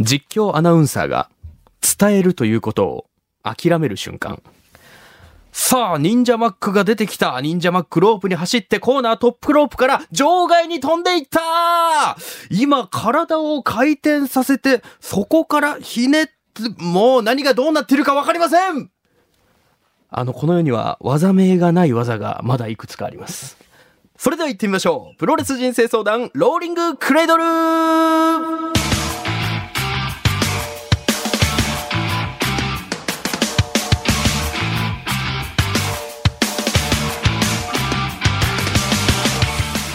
実況アナウンサーが伝えるということを諦める瞬間。さあ、忍者マックが出てきた。忍者マックロープに走ってコーナートップロープから場外に飛んでいった今、体を回転させて、そこからひねって、もう何がどうなってるかわかりませんあの、この世には技名がない技がまだいくつかあります。それでは行ってみましょう。プロレス人生相談、ローリングクレードル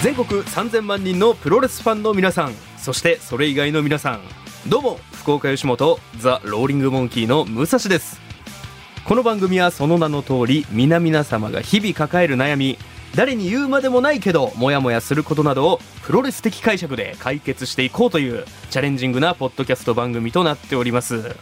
全国3000万人のプロレスファンの皆さんそしてそれ以外の皆さんどうも福岡吉本ザ・ローリングモンキーの武蔵です。この番組はその名の通り皆々様が日々抱える悩み誰に言うまでもないけどモヤモヤすることなどをプロレス的解釈で解決していこうというチャレンジングなポッドキャスト番組となっております。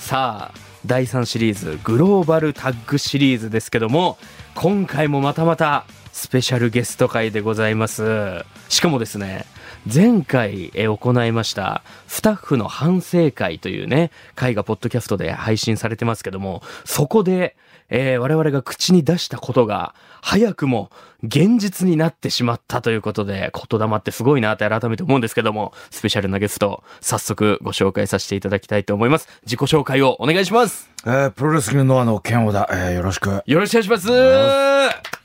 さあ第3シリーズグローバルタッグシリーズですけども今回もまたまたスペシャルゲスト会でございます。しかもですね前回えー行いましたスタッフの反省会というね会がポッドキャストで配信されてますけどもそこで、えー我々が口に出したことが早くも現実になってしまったということで言霊ってすごいなって改めて思うんですけどもスペシャルなゲスト早速ご紹介させていただきたいと思います。自己紹介をお願いします。えー、プロレスリングノアの剣王だ。えー、よろしく。よろしくお願いします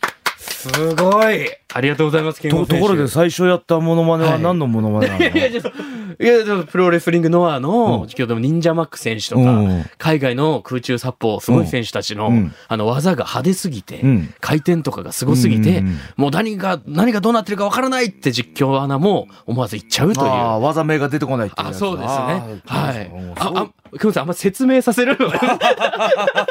すごい。ありがとうございます、健と、吾ところで最初やったモノマネははい。何のモノマネなの、いや、ちょっと、いや、ちょっとプロレスリングノアの、うん。先ほどの忍者マック選手とか、うん。海外の空中殺法、すごい選手たちの、うん。あの、技が派手すぎて、うん。回転とかがすごすぎて、もう何が、何がどうなってるかわからないって実況アナも思わず言っちゃうという。技名が出てこないっていうあ、やつ。そうですね。はい。あ、ああ、くんさん、あんま説明させるの？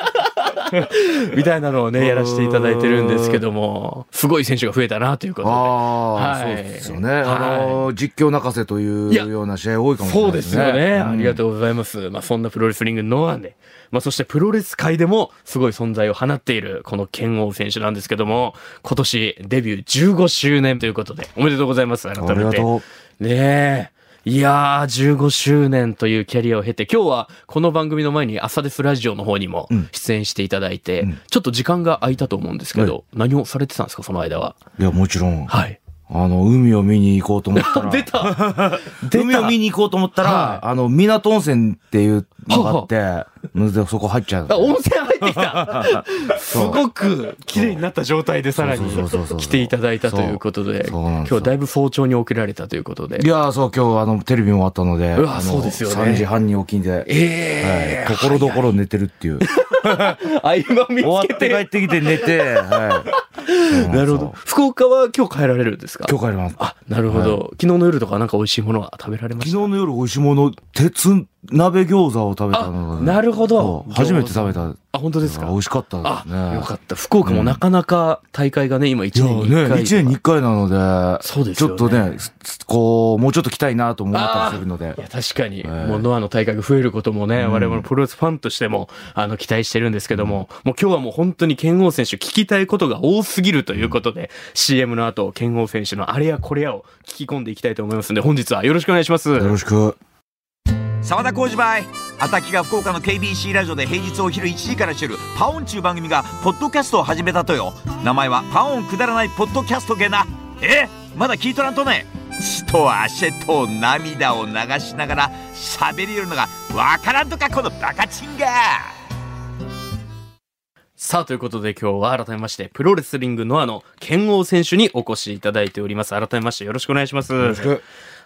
みたいなのをね、やらせていただいてるんですけども、すごい選手が増えたなということで。ああ、はいそうですよね。はいあのー、実況泣かせというような試合多いかもしれそうでないですすね。よね。ありがうとうございます。まあ、そんなプロレスリングノアで、まあ、そしてプロレス界でもすごい存在を放っているこの剣王選手なんですけども、今年デビュー15周年ということで、おめでとうございます。改ん。ありめて。がとう。ねえ。いやー、15周年というキャリアを経て、今日はこの番組の前に朝ですラジオの方にもうん出演していただいて、うんちょっと時間が空いたと思うんですけど、何をされてたんですか、その間は？いや、もちろん。はい。あの、海を見に行こうと思ったら。出た 海を見に行こうと思ったら、はいあの、港温泉っていうのがあって、でそこ入っちゃう。あ、温泉入ってきた すごく綺麗になった状態でさらに来ていただいたということで、今日だいぶ早朝に起きられたということでい。やーそう、今日、あの、テレビも終わったので、うわそうですよね3時半に起きんで、ええはい、ところどころ寝てるっていう。合間見終わって帰つけて。ってきて寝て、はい。なるほど。福岡は今日帰られるんですか？今日帰ります。あ、なるほど。昨日の夜とかなんか美味しいものは食べられました？昨日の夜美味しいもの、鉄鍋餃子を食べたのがなるほど初めて食べた。あ、本当ですか？美味しかったであす、ね。よかった。福岡もなかなか大会がね、今1いや年に1ね、回。1年に1回なので、そうですよねちょっとね、すこう、もうちょっと来たいなと思ったりするのでい。や、確かに、えもうノアの大会が増えることもね、うん我々プロレスファンとしても、あの、期待してるんですけども、もう今日はもう本当に剣王選手聞きたいことが多すぎるということで、CM の後、剣王選手のあれやこれやを聞き込んでいきたいと思いますので、本日はよろしくお願いします。よろしく。沢田浩二バイアタキが福岡の KBC ラジオで平日お昼1時からしてるパオンちゅう番組がポッドキャストを始めたとよ名前はパオンくだらないポッドキャストゲなえ？まだ聞いとらんとね血と汗と涙を流しながら喋りよるのがわからんとかこのバカチンがさあ、ということで今日は改めまして、プロレスリングノアの剣王選手にお越しいただいております。改めましてよろしくお願いします。よろしく。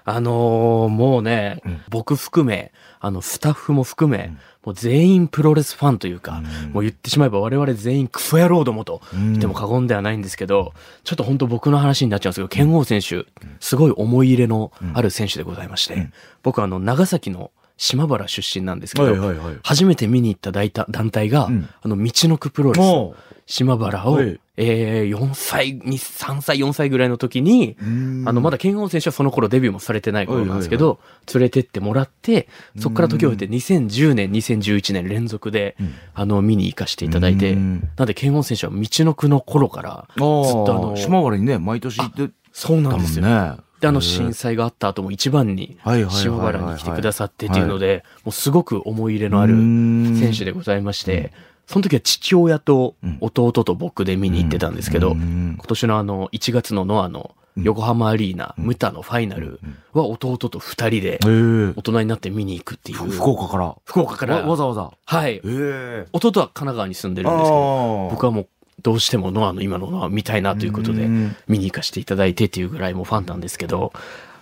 あのーもうね、うん。僕含め、あの、スタッフも含め、もう全員プロレスファンというか、うん。もう言ってしまえば我々全員クソ野郎どもと言っても過言ではないんですけど、ちょっと本当僕の話になっちゃうんですけど、剣王選手、すごい思い入れのある選手でございまして、うん。僕はあの、長崎の島原出身なんですけど、はいはいはい。初めて見に行った団体が、うん。あの、道のくプロレス。も島原を、はい。えー、4歳に、3歳、4歳ぐらいの時に、う、あの、まだ剣王選手はその頃デビューもされてない頃なんですけど、連れてってもらって、そこから時を経て2010年、2011年連続で、うん。あの、見に行かせていただいて、うん。なんで剣王選手は道のくの頃から、ずっとあの、島原にね、毎年行ってそうなんですよ。ね。で、あの震災があった後も一番に塩原に来てくださってっていうので、もうすごく思い入れのある選手でございまして、その時は父親と弟と僕で見に行ってたんですけど、うん。今年のあの1月のノアの横浜アリーナ、ムタのファイナルは弟と二人でええ。大人になって見に行くっていう。福岡から。福岡から。わわざわざ。はい。え。え。弟は神奈川に住んでるんですけど、あ僕はもうどうしてもノアの今のノア見たいなということでうん見に行かせていただいてっていうぐらいもうファンなんですけど、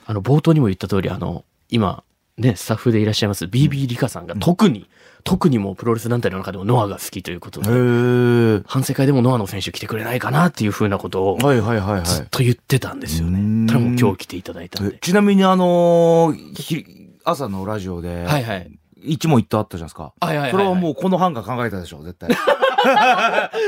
あの冒頭にも言った通りあの今ねスタッフでいらっしゃいます BB リカさんが特に、特にもうプロレス団体の中でもノアが好きということへで、え反省会でもノアの選手来てくれないかなっていうふうなことをはいはいはいはい。ずっと言ってたんですようね。んただもう今日来ていただいたんえで。ちなみにあのーひ朝のラジオで、はいはい。一問一答あったじゃないですか。はいはいはいはいそれはもうこの班が考えたでしょ、絶対。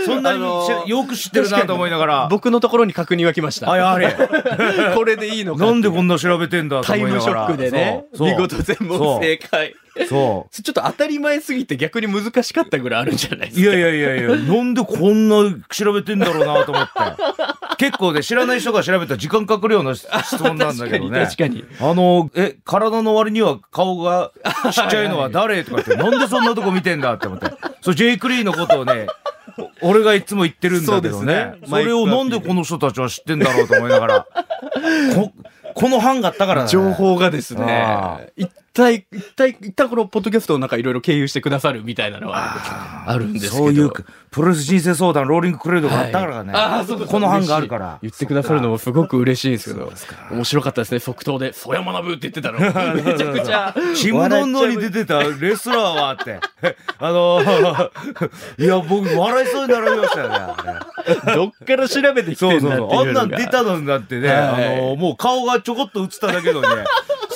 そんなにあのーよく知ってるなと思いながら。僕のところに確認は来ました。あ、やはり。これでいいのかなんでこんな調べてんだとタイ思いながら。ムショックでね、見事全問正解。そう。ちょっと当たり前すぎて逆に難しかったぐらいあるんじゃないですいか。やいやいやいや、なんでこんな調べてんだろうなと思って。結構ね、知らない人が調べたら時間かかるような質問なんだけどね。確かにあの、え、体の割には顔がちっちゃいのは誰？とかって、なんでそんなとこ見てんだって思って。そう、ジェイク・リーのことをね、お俺がいつも言ってるんだけどねね。それをなんでこの人たちは知ってんだろうと思いながら。こ、この班があったからね。情報がですあね、一体、一体、一旦このポッドキャストの中いろいろ経由してくださるみたいなのはあるんですけど。そういう、プロレス人生相談、ローリングクレードがあったからね。はいあーそうこの班があるから。言ってくださるのもすごく嬉しいんですけど面白かったですね、即答で、曽山学ぶって言ってたの。めちゃくちゃ。ちむどんどんに出てたレスラーはって。あの いや、僕笑いそうになりましたよね。どっから調べてきてそうそうんだっていうそう。あんなのが。ん出たのになってね、はいあのもう顔がちょこっと映っただけのね、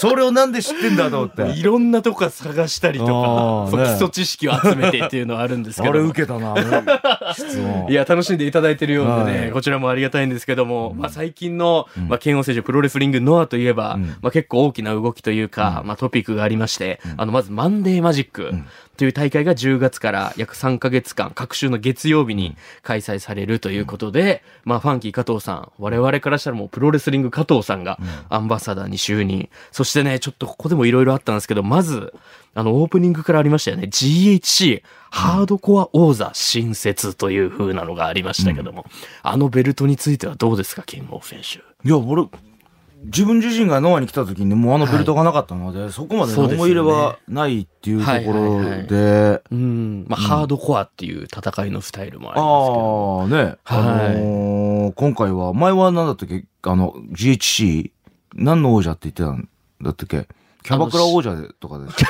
それをなんで知ってんだと思って。いろんなとこから探したりとあか、ね。基礎知識を集めてっていうのはあるんですけど。あれ受けたな。いや、楽しんでいただいてるようでね、はいこちらもありがたいんですけども、まあ最近の、まあ、剣王選手プロレスリングノアといえば、ん。まあ結構大きな動きというか、まあトピックがありまして、あの、まずマンデーマジックという大会が10月から約3ヶ月間、各週の月曜日に開催されるということで、まあファンキー加藤さん、我々からしたらもうプロレスリング加藤さんがアンバサダーに就任。そしてね、ちょっとここでもいろいろあったんですけど、まず、あの、オープニングからありましたよね。GHC、ハードコア王座新設という風なのがありましたけども、あのベルトについてはどうですか、剣豪選手。いや、俺、自分自身がノアに来た時にもうあのベルトがなかったので、そこまで思い入れはないっていうとこはいはいろはい。で、うん、まあ、ハードコアっていう戦いのスタイルもありますけど。ああ、ね。はい。あのー今回は、前は何だったっけ？あの、GHC、何の王者って言ってたんだったっけ？キャバクラ王者でとかで。キ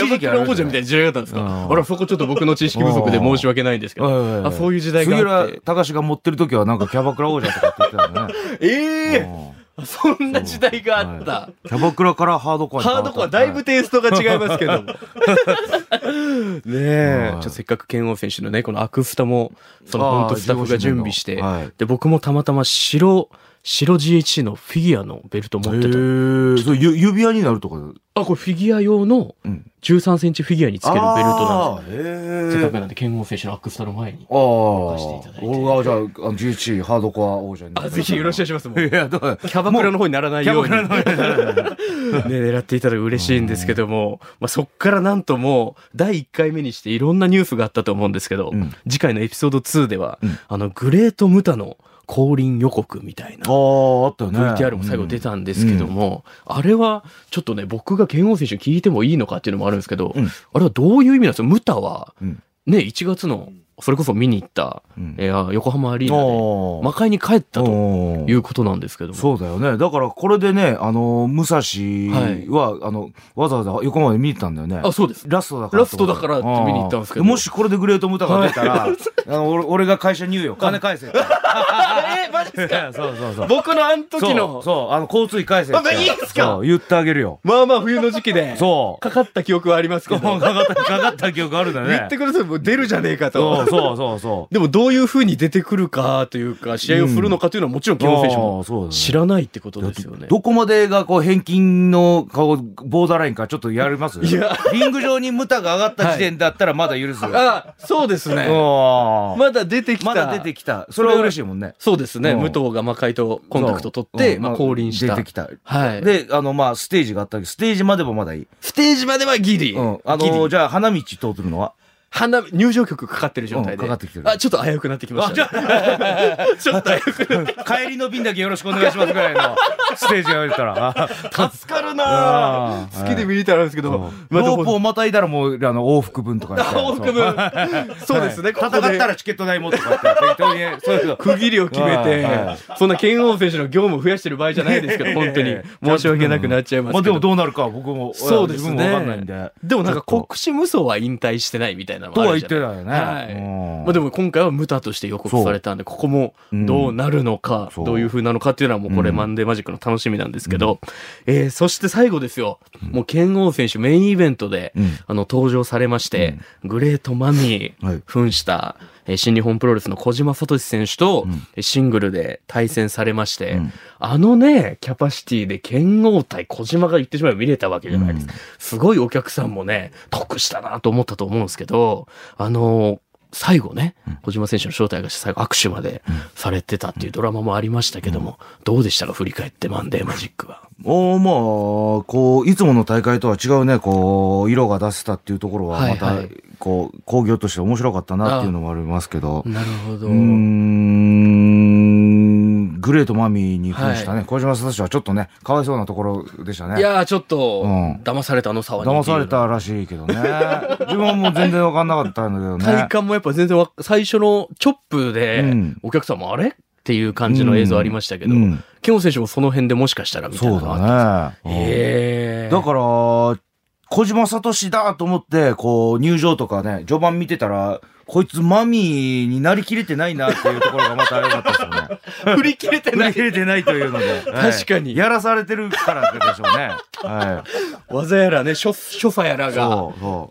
ャバクラ王者みたいな時代だったんですか？うん。あら、そこちょっと僕の知識不足で申し訳ないんですけど。はいあそういう時代があって。杉浦隆が持ってる時はなんかキャバクラ王者とかって言ってたのね。ええうんそんな時代があった。はい。キャバクラからハードコアにハードコアだいぶテイストが違いますけど。ねえ。はい。ちょっとせっかく剣王選手のね、このアクスタも、その本当スタッフが準備して、はい。で、僕もたまたま白、白 GHC のフィギュアのベルト持ってた。それゆ指輪になるとか。あ、これフィギュア用のうん13センチフィギュアにつけるベルトなんあですよ。せっかくなんで、剣王選手のアクスタの前に。あしていただいてじゃあ、GHC ハードコア王者に。あ、ぜひよろしくお願いします。いや、どうキャバクラの方にならないようにね、狙っていただく嬉しいんですけども、まあ、そっからなんともう、第1回目にしていろんなニュースがあったと思うんですけど、うん次回のエピソード2では、うんあの、グレートムタの降臨予告みたいな。ああ、あったよね。VTR も最後出たんですけども、あれはちょっとね、僕が剣王選手に聞いてもいいのかっていうのもあるんですけど、うんあれはどういう意味なんですか？ムタは、うんね、1月の、それこそ見に行った、うんえー横浜アリーナで、魔界に帰ったということなんですけども。そうだよね。だからこれでね、あの、武蔵は、あの、わざわざ横まで見に行ったんだよね。あ、そうです。ラストだから。ラストだからって見に行ったんですけどもしこれでグレートムタが出たら、あの俺 俺が会社に言うよ。金返せ。えマジですか？そうそうそう。僕のあの時の、そう、あの、交通費返せって。あいいっすか？言ってあげるよ。まあまあ冬の時期で、そう。かかった記憶はありますけど、かかった、かかった記憶あるんだね。言ってください、もう出るじゃねえかと。そうそうそうそう。でもどういう風に出てくるかというか、試合を振るのかというのはもちろん、ケンゴ選手あも知らないってことですよね。どこまでがこう返金のこうボーダーラインかちょっとやります？いやリング上にムタが上がった時点だったらまだ許す。あ、そうですね。ままだ出てきた。まだ出てきた。それは嬉しいもんね。そうですね。うん武藤が魔界とコンタクト取って、まあ降臨した。出てきた。はい。で、あの、まあ、ステージがあったけど、ステージまでもまだいい。ステージまではギリ。うん。あの、じゃあ、花道通るのは？花、入場曲かかってる状態で。うんかかってきてるあ、ちょっと危うくなってきました、ね。ちょっと危うくなって。帰りの便だけよろしくお願いしますぐらいの ステージが出たら。あ助かるあなー好きで見れたらですけど、まあロープをまたいだらもう、あの、往復分とか往復分。そうですね。はいここで戦ったらチケット代もとかって適当にね、そういうの。区切りを決めて、はいそんな剣王選手の業務を増やしてる場合じゃないですけど、本当に申し訳なくなっちゃいますまあけど。でもどうなるか僕も、そうですね。自分もわかんないんで。でもなんか国士無双は引退してないみたいなのとはもあるじゃない。言ってたよね。はい。うん。まあでも今回はムタとして予告されたんで、ここもどうなるのか、そう。どういう風なのかっていうのはもうこれうんマンデーマジックの楽しみなんですけど、えーそして最後ですよ。もう剣王選手メインイベントで、うん。あの登場されまして、グレートマミー、はい。扮した、えー新日本プロレスの小島聡選手とシングルで対戦されまして、うん。あのね、キャパシティで剣王対小島が言ってしまえば見れたわけじゃないですか。すごいお客さんもね、得したなと思ったと思うんですけど、あの最後ね、小島選手の招待が最後握手までされてたっていうドラマもありましたけども、どうでしたか振り返ってマンデーマジックは。おまあ、こう、いつもの大会とは違うね、こう、色が出せたっていうところは、また、はい。はいこう、工業として面白かったなっていうのもありますけど、なるほど。うーん、グレートマミーに扮したね、小島聡はちょっとね、かわいそうなところでしたね。いやーちょっと、うん騙されたあの沢に騙されたらしいけどね。自分はもう全然わかんなかったんだけどね。体感もやっぱ全然わ最初のチョップで、うんお客さんもあれ？っていう感じの映像ありましたけど、うんケンゴ選手もその辺でもしかしたらみたいそうなのがあっただね。へえ。だから、小島聡だと思って、こう、入場とかね、序盤見てたら、こいつマミーになりきれてないなっていうところがまた良かったですよね。振り切れて振ない。り切れてないというので。は い確かにやらされてるからでしょうね。は技やらね、所所作やらい。が。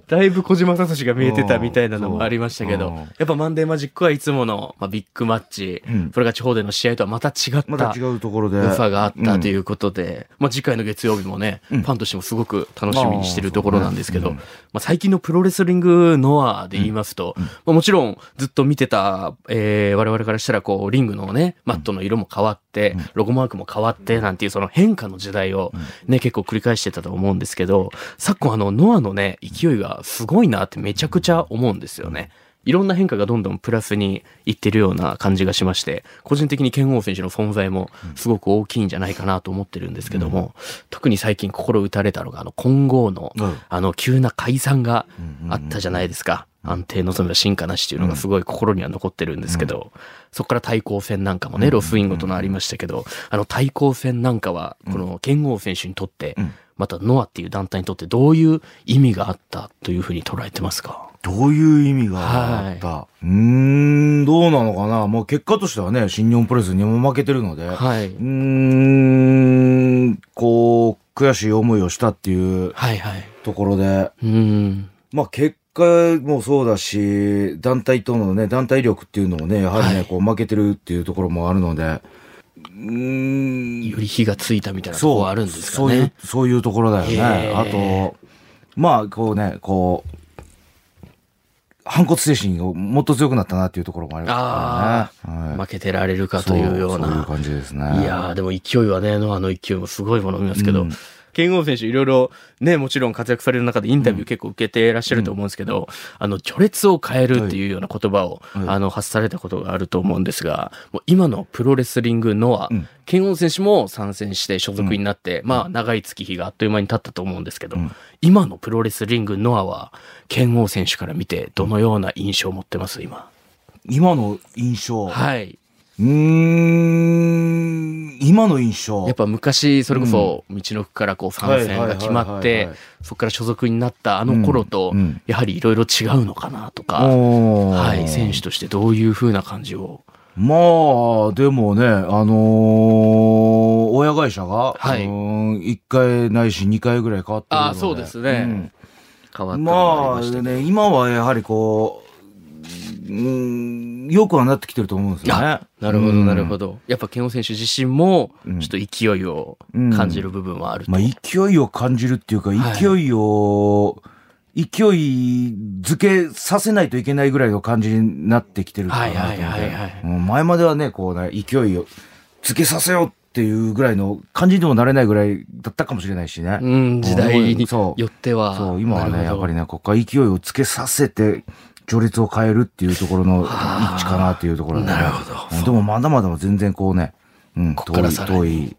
だいぶ小島聡が見えてたみたいなのもありましたけど、うんやっぱマンデーマジックはいつもの、まあ、ビッグマッチ、うんそれが地方での試合とはまた違ったまた違うところで。良さがあったとういうことで、まあ次回の月曜日もね、うんファンとしてもすごく楽しみにしてるところなんですけど、まあ最近のプロレスリングノアで言いますと、まあもちろんずっと見てた、えー我々からしたらこう、リングのね、マットの色も変わって、ロゴマークも変わって、なんていうその変化の時代をね、結構繰り返してたと思うんですけど、昨今あの、ノアのね、勢いがすごいなってめちゃくちゃ思うんですよね。いろんな変化がどんどんプラスにいってるような感じがしまして、個人的に剣王選手の存在もすごく大きいんじゃないかなと思ってるんですけども、特に最近心打たれたのが、あの、混合のうん、あの、急な解散があったじゃないですか。安定望めば進化なしっていうのがすごい心には残ってるんですけど、そこから対抗戦なんかもね、ロスウィンゴとのありましたけど、あの対抗戦なんかは、この剣王選手にとってん、またノアっていう団体にとってどういう意味があったというふうに捉えてますか？どういう意味があった、うーん、どうなのかな？もう結果としてはね、新日本プロレスにも負けてるので、はい。うーん、こう、悔しい思いをしたっていうはいはい。ところで、うん。まあ結果もそうだし、団体とのね、団体力っていうのもね、やはりね、はいこう負けてるっていうところもあるので、うーん、より火がついたみたいなところはあるんですかそういうね。、そういうところだよね。あと、まあ、こうね、こう、反骨精神がもっと強くなったなっていうところもありますからね。はい負けてられるかというようそそういうな。感じですね。いやー、でも勢いはね、ノアの勢いもすごいものを見ますけど、うん剣王選手いろいろね、もちろん活躍される中でインタビュー結構受けてらっしゃると思うんですけど、あの、序列を変えるっていうような言葉を、はい。あの、発されたことがあると思うんですが、もう今のプロレスリングノア、うん。選手も参戦して所属になって、まあ、長い月日があっという間に経ったと思うんですけど、うん。今のプロレスリングノアは、剣王選手から見てどのような印象を持ってます、今？今の印象。はい。うーん、今の印象。やっぱ昔、それこそ、道のくからこう参戦が決まってはい、そこから所属になったあの頃とやはりいろいろ違うのかなとか、はい、選手としてどういう風な感じを。まあ、でもね、あのー親会社が、はい。1回ないし2回ぐらい変わってるので。ああそうですね。うん。変わったまあ。ね、今はやはりこう、うん、よくはなってきてると思うんですよねあ。なるほど、なるほど。ど。やっぱ、健吾選手自身も、うんちょっと勢いを感じる部分はあると。まあ、勢いを感じるっていうか、はい勢いを、勢いづけさせないといけないぐらいの感じになってきてるかなと思ってはいはいはいはいうん前まではね、こうね、勢いをつけさせようっていうぐらいの感じにもなれないぐらいだったかもしれないしね。うん、時代によっては。そう、今はね、やっぱりね、ここから勢いをつけさせて、序列を変えるっていうところの一致かなっていうところで、ね。なるほど。うん。でもまだまだ全然こうね、うん、遠い、遠い、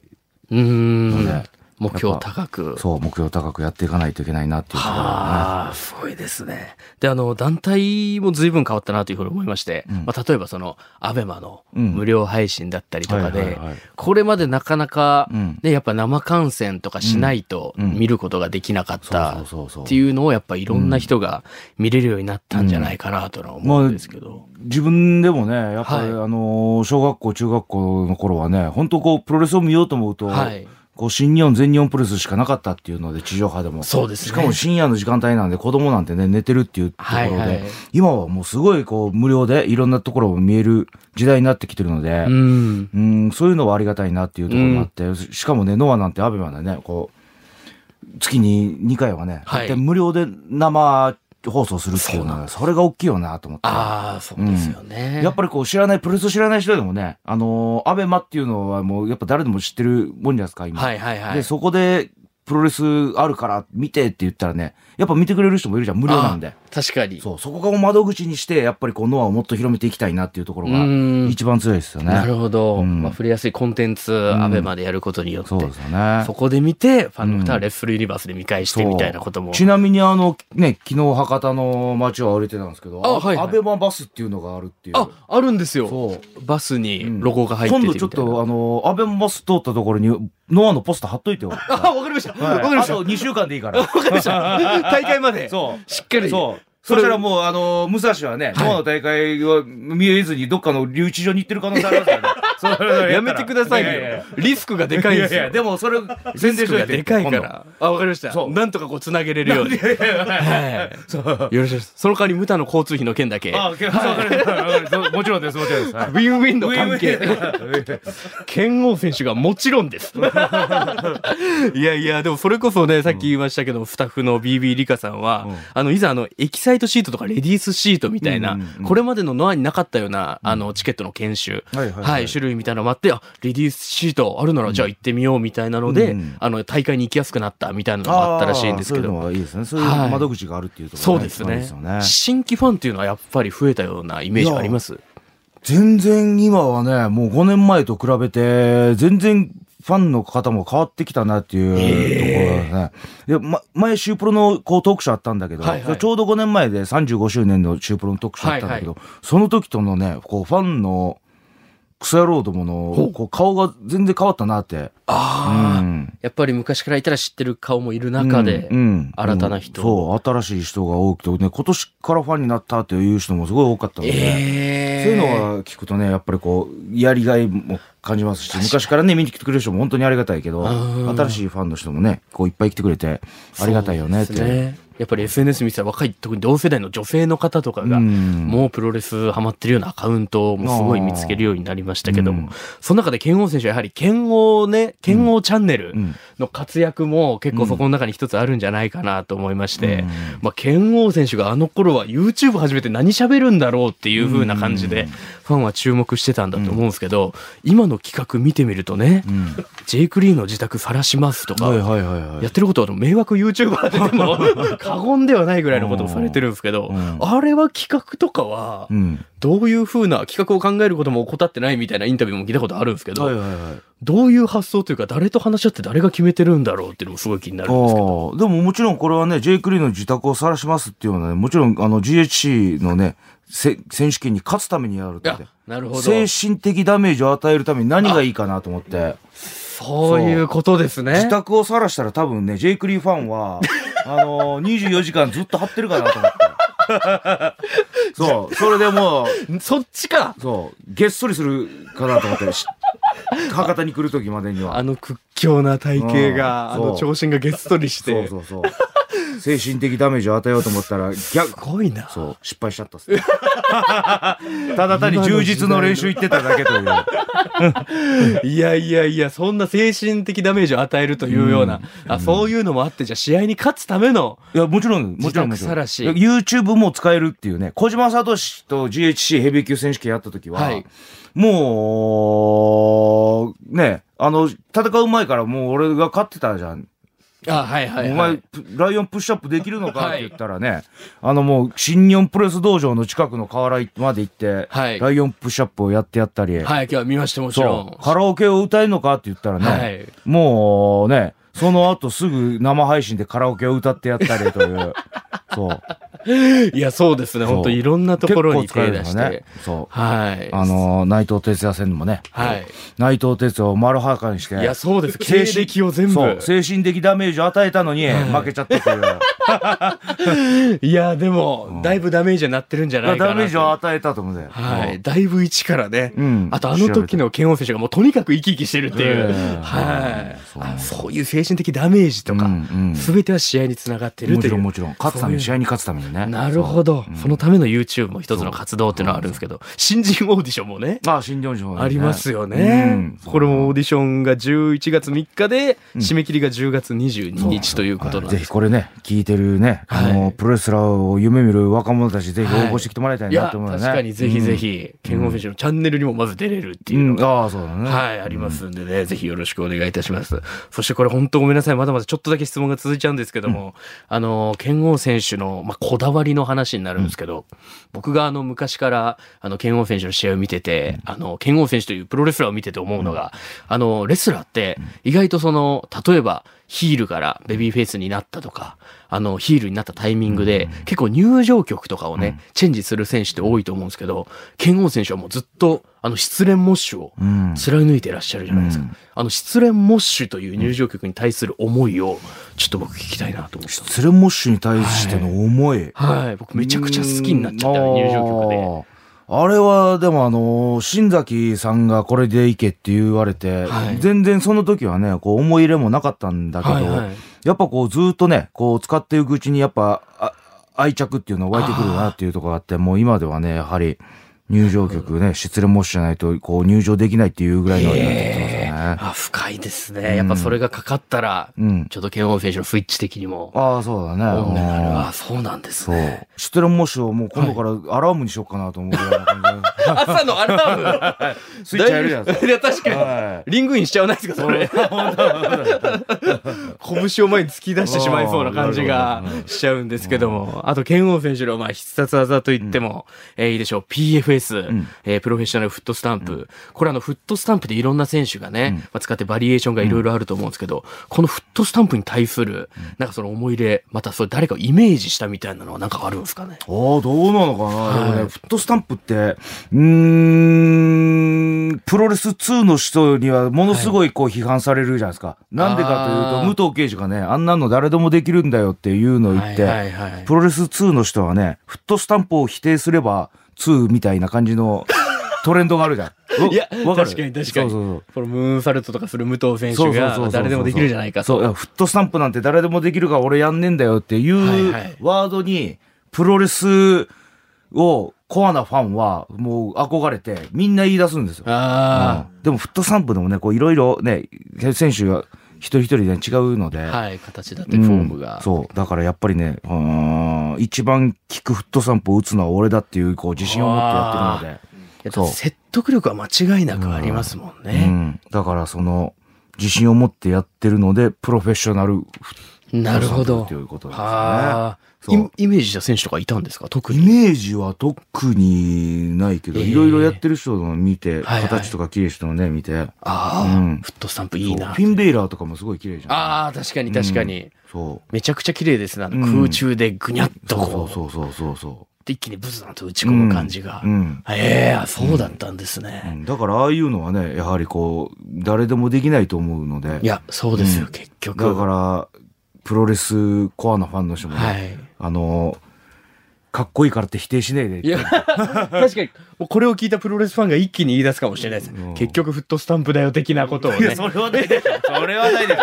うーん。ね。目標高く。そう、目標高くやっていかないといけないなっていうところ。はあ、すごいですね。で、あの、団体も随分変わったなというふうに思いまして、うんまあ、例えばその、アベマのうん無料配信だったりとかでこれまでなかなかうん、ね、やっぱ生観戦とかしないとうん見ることができなかったっていうのをやっぱいろんな人が見れるようになったんじゃないかなとは思うんですけど。自分でもね、やっぱり、はいあのー小学校、中学校の頃はね、本当こう、プロレスを見ようと思うと、はい。こう、新日本、全日本プロレスしかなかったっていうので、地上波でも。そうですねしかも深夜の時間帯なんで、子供なんてね、寝てるっていうところで、はいはい今はもうすごいこう、無料でいろんなところを見える時代になってきてるので、うん。うん、そういうのはありがたいなっていうところがあって、しかもね、ノアなんてアベマでね、こう、月に2回はね、はい無料で生放送するっていうのは、それが大きいよなと思って。ああ、そうですよね。やっぱりこう知らない、プロレスを知らない人でもね、あのーアベマっていうのはもうやっぱ誰でも知ってるもんじゃないですか、今。はいはいはい。で、そこで、プロレスあるから見てって言ったらね、やっぱ見てくれる人もいるじゃん、無料なんで。確かに。そう、そこが窓口にして、やっぱりこうノアをもっと広めていきたいなっていうところがうん一番強いですよね。なるほど。うんまあ、触れやすいコンテンツ、んアベマでやることによって。そうですよね。そこで見て、ファンの方はレッスルユニバースで見返してみたいなことも。ちなみにあの、ね、昨日博多の街を歩いてたんですけど、あはいはいアベマバスっていうのがあるっていう。あ、あるんですよ。そう。バスにロゴが入ってて今みたいな。度ちょっと、あの、アベマバス通ったところに、ノアのポスター貼っといてよ。あ、わかりました。わ、はいかりました。あと2週間でいいから。大会まで。そう。しっかり。そう。そしたらもう、あの、武蔵はね、はいの大会は見えずにどっかの留置場に行ってる可能性ありますからね。やめてくださいよややや。リスクがでかいんですよ。いやいや、でもそれ、リ宣伝しといて。スクがでかいか今ら。あ、わかりました。そうなんとかこう繋げれるように。はい。よろしいです。その代わり無駄の交通費の件だけ。度。あ、わかりましたもちろんです、もちろんです。はい。ウィンウィンの関係。拳王選手がもちろんです。いやいや、でもそれこそね、さっき言いましたけど、スタッフの BB リカさんは、うん。あの、いざあの、エキサイトシートとかレディースシートみたいな、うんうんうん。これまでのノアになかったような、あの、チケットの券種、はいはいはい。はい、種類みたいなのもあって、あ、レディースシートあるならじゃあ行ってみようみたいなので、うんうん。あの、大会に行きやすくなったみたいなのがあったらしいんですけど。あーそういうのはいいですね。そういうはい。窓口があるっていうところがそうですね。一番いいですよね。新規ファンっていうのはやっぱり増えたようなイメージあります？全然今はね、もう5年前と比べて、全然ファンの方も変わってきたなっていうところですね。いや、ま、前、シュープロのこうトークショーあったんだけど、はいはい。ちょうど5年前で35周年のシュープロのトークショーあったんだけど、はい。その時とのね、こうファンのクソ野郎どものこう顔が全然変わったなって。ああ、うん。やっぱり昔からいたら知ってる顔もいる中で、うん。うん。新たな人。そう、新しい人が多くてね、今年からファンになったっていう人もすごい多かったので、えそういうのは聞くとね、やっぱりこう、やりがいも感じますし、昔からね、見に来てくれる人も本当にありがたいけど、うん。新しいファンの人もね、こういっぱい来てくれて、ありがたいよねって。やっぱり SNS 見てたら若い、特に同世代の女性の方とかが、うん。もうプロレスハマってるようなアカウントもすごい見つけるようになりましたけども、うん。その中で剣王選手はやはり剣王ね、剣王チャンネルうん。の活躍も結構そこの中に一つあるんじゃないかなと思いまして、うん。まあ剣王選手があの頃は YouTube 始めて何喋るんだろうっていう風な感じで、ファンは注目してたんだと思うんですけど、今の企画見てみるとね、うん。ジェイク・リーの自宅晒しますとか、はいはいはいはい。やってることは迷惑 YouTuber でも過言ではないぐらいのことをされてるんですけど、うん。あれは企画とかはうん。どういう風な企画を考えることも怠ってないみたいなインタビューも聞いたことあるんですけど、はいはいはい。どういう発想というか誰と話し合って誰が決めてるんだろうっていうのもすごい気になるんですけど。でももちろんこれはね、ジェイク・リーの自宅を晒しますっていうのはね、もちろんあの GHC のね、せ選手権に勝つためにやるって。なるほど。精神的ダメージを与えるために何がいいかなと思って。そういうことですね。自宅を晒したら多分ね、ジェイクリーファンは、あのー、24時間ずっと張ってるかなと思って。そう、それでもう、そっちかそう、げっそりするかなと思って、し博多に来る時までには。あの屈強な体型が、あうんそうの長身がげっそりしそうて、そうそう。精神的ダメージを与えようと思ったら、す逆、ごいな。そう、失敗しちゃったっす。ただ単に充実の練習行ってただけという。いやいやいや、そんな精神的ダメージを与えるというような、あそういうのもあって、じゃあ試合に勝つための、いや、もちろん、もちろん、もちろん。自宅さらし YouTube も使えるっていうね、小島聡と GHC ヘビー級選手権やった時は、はいもう、ね、あの、戦う前からもう俺が勝ってたじゃん。あ、はいはいお前はい。、ライオンプッシュアップできるのか？って言ったらね、あのもう、新日本プロレス道場の近くの河原まで行って、はい。ライオンプッシュアップをやってやったり、はい、今日は見ました、もちろん。そう、。カラオケを歌えるのか？って言ったらね、はい。もうね、その後すぐ生配信でカラオケを歌ってやったりという、そう。いや、そうですね。本当いろんなところに手出して。そう。はい。あの、内藤哲也戦もね、はい。内藤哲也を丸裸にして、いや、そうです。経歴を全部。そう、精神的ダメージを与えたのに、はい負けちゃったという。いや、でも、だいぶダメージになってるんじゃないかなと。ダメージを与えたと思うんだよ。はい。だいぶ一からね。うんあと、あの時の剣王選手がもうとにかく生き生きしてるっていう。ええはいそういう精神的ダメージとかすべては試合につながってるもという。ちろんもちろん。勝つために、試合に勝つためにね。なるほど。そのための YouTube も一つの活動っていうのはあるんですけど、新人オーディションもね。ああ、新日本人ありますよね、うんこれもオーディションが11月3日で、締め切りが10月22日ということなんぜです。ひこれね、聞いてるね、あの、はいプロレスラーを夢見る若者たち、ぜひ応募してきてもらいたいなと思うよね。確かにぜひぜひ、ケンゴフィッシュのチャンネルにもまず出れるっていううん。のが、ああ、そうだね。はい、ありますんでね、ぜひよろしくお願いいたします。そしてこれ本当ごめんなさい、まだまだちょっとだけ質問が続いちゃうんですけども、あの、剣王選手の、まあ、こだわりの話になるんですけど、僕があの、昔から、あの、剣王選手の試合を見てて、あの、剣王選手というプロレスラーを見てて思うのが、あの、レスラーって、意外とその、例えば、ヒールからベビーフェイスになったとか、あの、ヒールになったタイミングで、結構入場曲とかをね、チェンジする選手って多いと思うんですけど、剣王選手はもうずっと、あの、失恋モッシュをうん。貫いてらっしゃるじゃないですか。うんあの、失恋モッシュという入場曲に対する思いを、ちょっと僕聞きたいなと思って。失恋モッシュに対しての思い。はい。僕めちゃくちゃ好きになっちゃったね、入場曲で。曲で。あれは、でもあの、新崎さんがこれでいけって言われて、はい全然その時はね、こう思い入れもなかったんだけど、はいはいやっぱこうずっとね、こう使っていくうちにやっぱ、あ愛着っていうのが湧いてくるなっていうところがあって、もう今ではね、やはり入場曲ね、失恋モッシュじゃないとこう入場できないっていうぐらいのになってきてます。あ、深いですね。やっぱそれがかかったら、うん。ちょっとケンオン選手のスイッチ的にも、ああ、そうだね。あ、そうなんですそうね。。失恋モッシュをもう今度からアラームにしようかなと思うぐらいの感じで。朝のアラーム？スイッチ入るじゃな いや、確かに。はいリングインしちゃわないですか、それ。拳を前に突き出してしまいそうな感じがしちゃうんですけども。あと、拳王選手の、まあ、必殺技といっても、えーいいでしょう。PFS、んえープロフェッショナルフットスタンプ。これあの、フットスタンプでいろんな選手がね、まあ、使ってバリエーションがいろいろあると思うんですけど、このフットスタンプに対する、なんかその思い入れ、またそれ誰かをイメージしたみたいなのはなんかあるんですかね？ああ、どうなのかな、はい。でもね、フットスタンプって、うーん、プロレス2の人にはものすごいこう批判されるじゃないですか。なんでかというと、武藤敬司がね、あんなの誰でもできるんだよっていうのを言って、はいはいはいプロレス2の人はね、フットスタンプを否定すれば2みたいな感じのトレンドがあるじゃん。お いや、確かに確かに。そうそうそうこのムーンサルトとかする武藤選手が誰でもできるじゃないかと。そういやフットスタンプなんて誰でもできるから俺やんねんだよっていはいうはいワードに、プロレスをコアなファンはもう憧れてみんな言い出すんですよ。あうんでもフットスタンプでもね、こういろいろね、選手が一人一人で違うので。あ、はい、形だってフォームが。うんそう。だからやっぱりね、うーん一番効くフットスタンプを打つのは俺だっていう、こう自信を持ってやってるので。やっぱそう説得力は間違いなくありますもんうね。ん。だからその、自信を持ってやってるので、プロフェッショナルなるほど。ということですねイイメージした選手とかいたんですか？特イに。メージは特にないけど、ええいろいろやってる人の見て、形とか綺麗人のね、見て。ああ、うんフットスタンプいいな。フィン・ベイラーとかもすごい綺麗じゃん。ああ、確かに確かに。そう。めちゃくちゃ綺麗ですね。あのうん空中でぐにゃっとそうこう、そうそうそうそで一気にブズンと打ち込む感じが。う。うん。ええあそうだったんですうね。んだからああいうのはね、やはりこう、誰でもできないと思うので。いや、そうですよ、うん結局。だから、プロレスコアなファンの人もね、はい。あの、かっこいいからって否定しねえで。いや、確かに、もうこれを聞いたプロレスファンが一気に言い出すかもしれないです。うん結局フットスタンプだよ的なことをね。れはないでしょ。それはないでしょ。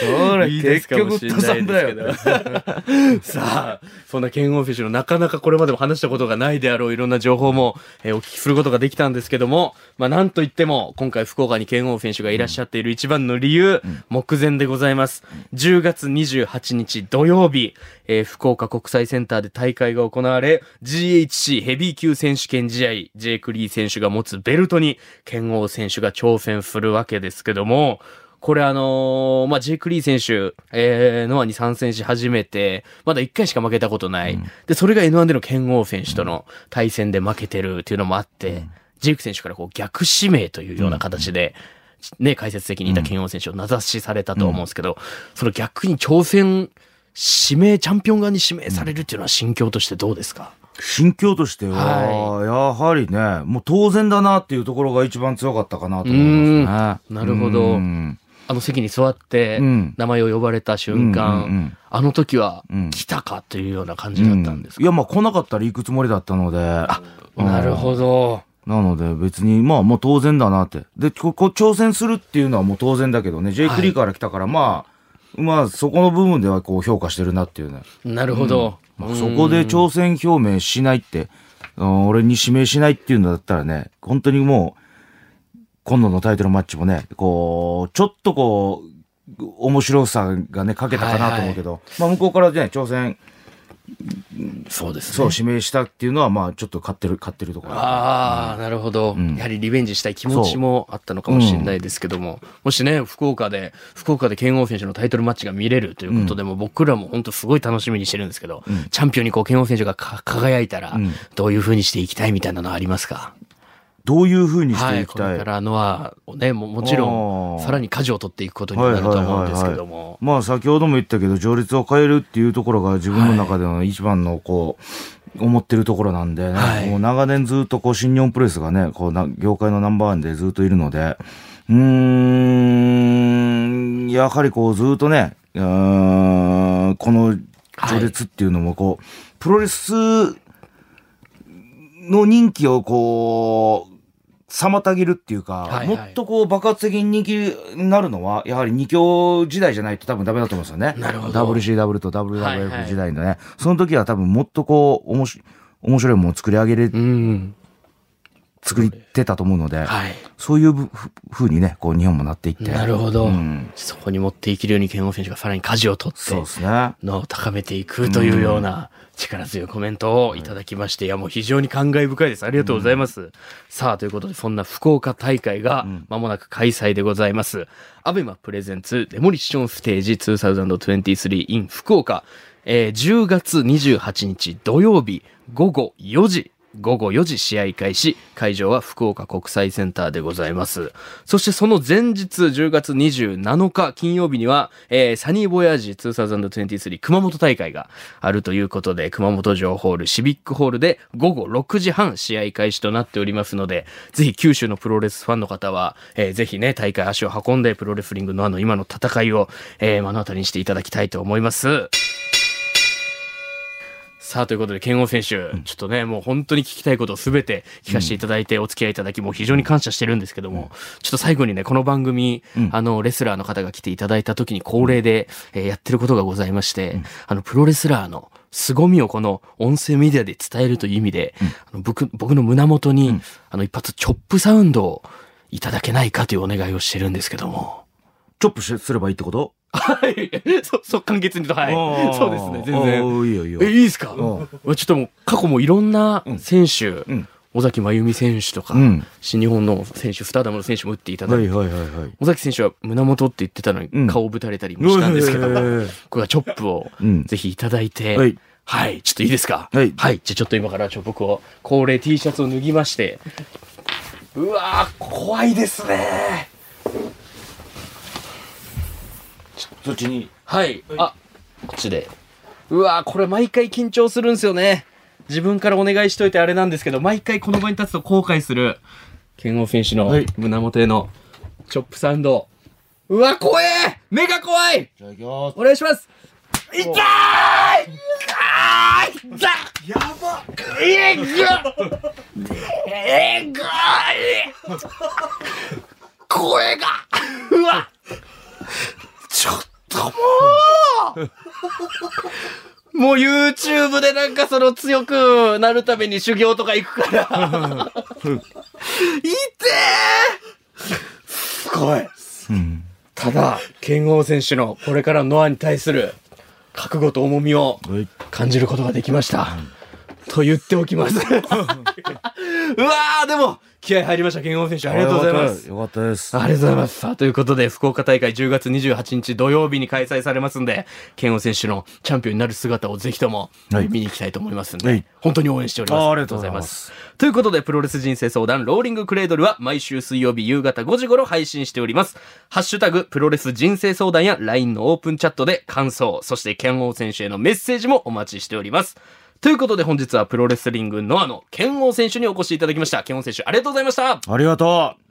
それ結局フットサンプだよ。さあ、そんな剣王フィッシュのなかなかこれまでも話したことがないであろういろんな情報も、えーお聞きすることができたんですけども、まあなんといっても、今回福岡に剣王フィッシュがいらっしゃっている一番の理由、目前でございます。10月28日土曜日、えー福岡国際センターで大会が行われ、GHC ヘビー級選手権試合、ジェイク・リー選手が持つベルトに、剣王選手が挑戦するわけですけども、これあのーまあ、ジェイク・リー選手、えー、ノアに参戦し始めて、まだ1回しか負けたことない。で、それが N1 での剣王選手との対戦で負けてるっていうのもあって、ジェイク選手からこう逆指名というような形で、ね、解説席にいた剣王選手を名指しされたと思うんですけど、その逆に挑戦、指名、チャンピオン側に指名されるっていうのは心境としてどうですか、心境としては、やはりね、もう当然だなっていうところが一番強かったかなと思いますね。なるほど。うん。あの席に座ってうん、名前を呼ばれた瞬間、うんうんうん。あの時はうん。来たかというような感じだったんですか、いや、まあ来なかったら行くつもりだったので。うんなるほど。なので別に、まあもう当然だなって。で、ここ挑戦するっていうのはもう当然だけどね、ジェイク・リーから来たから、まあ、まあそこの部分ではこう評価してるなっていうね。なるほど。まあそこで挑戦表明しないって、うん俺に指名しないっていうんだったらね、本当にもう、今度のタイトルマッチもね、こう、ちょっとこう、面白さがね、かけたかなと思うけど、まあ向こうからね、挑戦、そうですね。そう、指名したっていうのは、まあちょっと勝ってる、勝ってるところ。ああ、なるほど、ん。やはりリベンジしたい気持ちもあったのかもしれないですけども、もしね、福岡で、福岡で剣王選手のタイトルマッチが見れるということでも、僕らも本当すごい楽しみにしてるんですけど、チャンピオンにこう剣王選手がか輝いたら、ん。どういう風にしていきたいみたいなのはありますか？どういう風にしはい、ていきたい、これからノアをね、ももちろん、さらに舵を取っていくことになると思うんですけども、まあ先ほども言ったけど、序列を変えるっていうところが自分の中での一番のこう、思ってるところなんでね、はい。もう長年ずっとこう新日本プロレスがね、こうな業界のナンバーワンでずっといるので、うーん、やはりこうずっとね、うーんこの序列っていうのもこう、プロレスの人気をこう、妨げるっていうか、はいはいもっとこう爆発的に人気になるのは、やはり二強時代じゃないと多分ダメだと思うんですよね。なるほど WCW とはいはい WWF 時代のね。その時は多分もっとこう、おもし面白いものを作り上げれ、うん。作ってたと思うので、はい。そういうふ風にね、こう日本もなっていって。なるほど。うんそこに持っていけるように剣王選手がさらに舵を取って、そうですね。のを高めていくというような力強いコメントをいただきまして、いやもう非常に感慨深いです。ありがとうございます。さあ、ということで、そんな福岡大会が間もなく開催でございます。アベマプレゼンツデモリッションステージ2023 in 福岡、えー10月28日土曜日午後4時午後4時試合開始。会場は福岡国際センターでございます。そしてその前日、10月27日金曜日には、えーサニーボヤージ2023熊本大会があるということで、熊本城ホール、シビックホールで午後6時半試合開始となっておりますので、ぜひ九州のプロレスファンの方は、えーぜひね、大会足を運んでプロレスリングのあの今の戦いを、えー目の当たりにしていただきたいと思います。さあ、ということで、健吾選手、ちょっとね、もう本当に聞きたいことをすべて聞かせていただいて、お付き合いいただき、もう非常に感謝してるんですけども、ちょっと最後にね、この番組、あの、レスラーの方が来ていただいた時に恒例で、えーやってることがございまして、あの、プロレスラーの凄みをこの音声メディアで伝えるという意味で、あの僕、僕の胸元に、あの、一発チョップサウンドをいただけないかというお願いをしてるんですけども。チョップしすればいいってこと？はい。そ、そう、簡潔にと、はい。そうですね、全然。然。いいよいいよ。え、いいですか？うちょっともう、過去もいろんな選手、ん尾崎真由美選手とか、うん新日本の選手、スターダムの選手も打っていただいて、はいはいはいはい。尾崎選手は胸元って言ってたのにうん顔をぶたれたりもしたんですけど、これはチョップを うんぜひいただいて、はいはい、ちょっといいですか？はいじゃあちょっと今からちょ僕を恒例 T シャツを脱ぎまして、うわー、怖いですね。そっちに。はい。あ、こっちで。うわーこれ毎回緊張するんですよね。自分からお願いしといてあれなんですけど、毎回この場に立つと後悔する、剣王選手のはい。胸元へのチョップサウンド。うわ、怖え目が怖い！じゃあ行きます。お願いします！痛い！痛い！痛いえぐえぐい！声が。うわちょっともうもう YouTube でなんかその強くなるために修行とか行くから。いてーすごい。うん。ただ、剣王選手のこれからのノアに対する覚悟と重みをはい。感じることができました。と言っておきます。うわー、でも、気合入りました、剣王選手。ありがとうございます。よかったです。ありがとうございます。さあ、ということで、福岡大会10月28日土曜日に開催されますんで、剣王選手のチャンピオンになる姿をぜひともはい見に行きたいと思いますんで、はい本当に応援しております。あありがとうございます。ということで、プロレス人生相談、ローリングクレードルは毎週水曜日夕方5時頃配信しております。ハッシュタグ、プロレス人生相談や LINE のオープンチャットで感想、そして剣王選手へのメッセージもお待ちしております。ということで本日はプロレスリングノアの剣王選手にお越しいただきました。剣王選手ありがとうございました。ありがとう。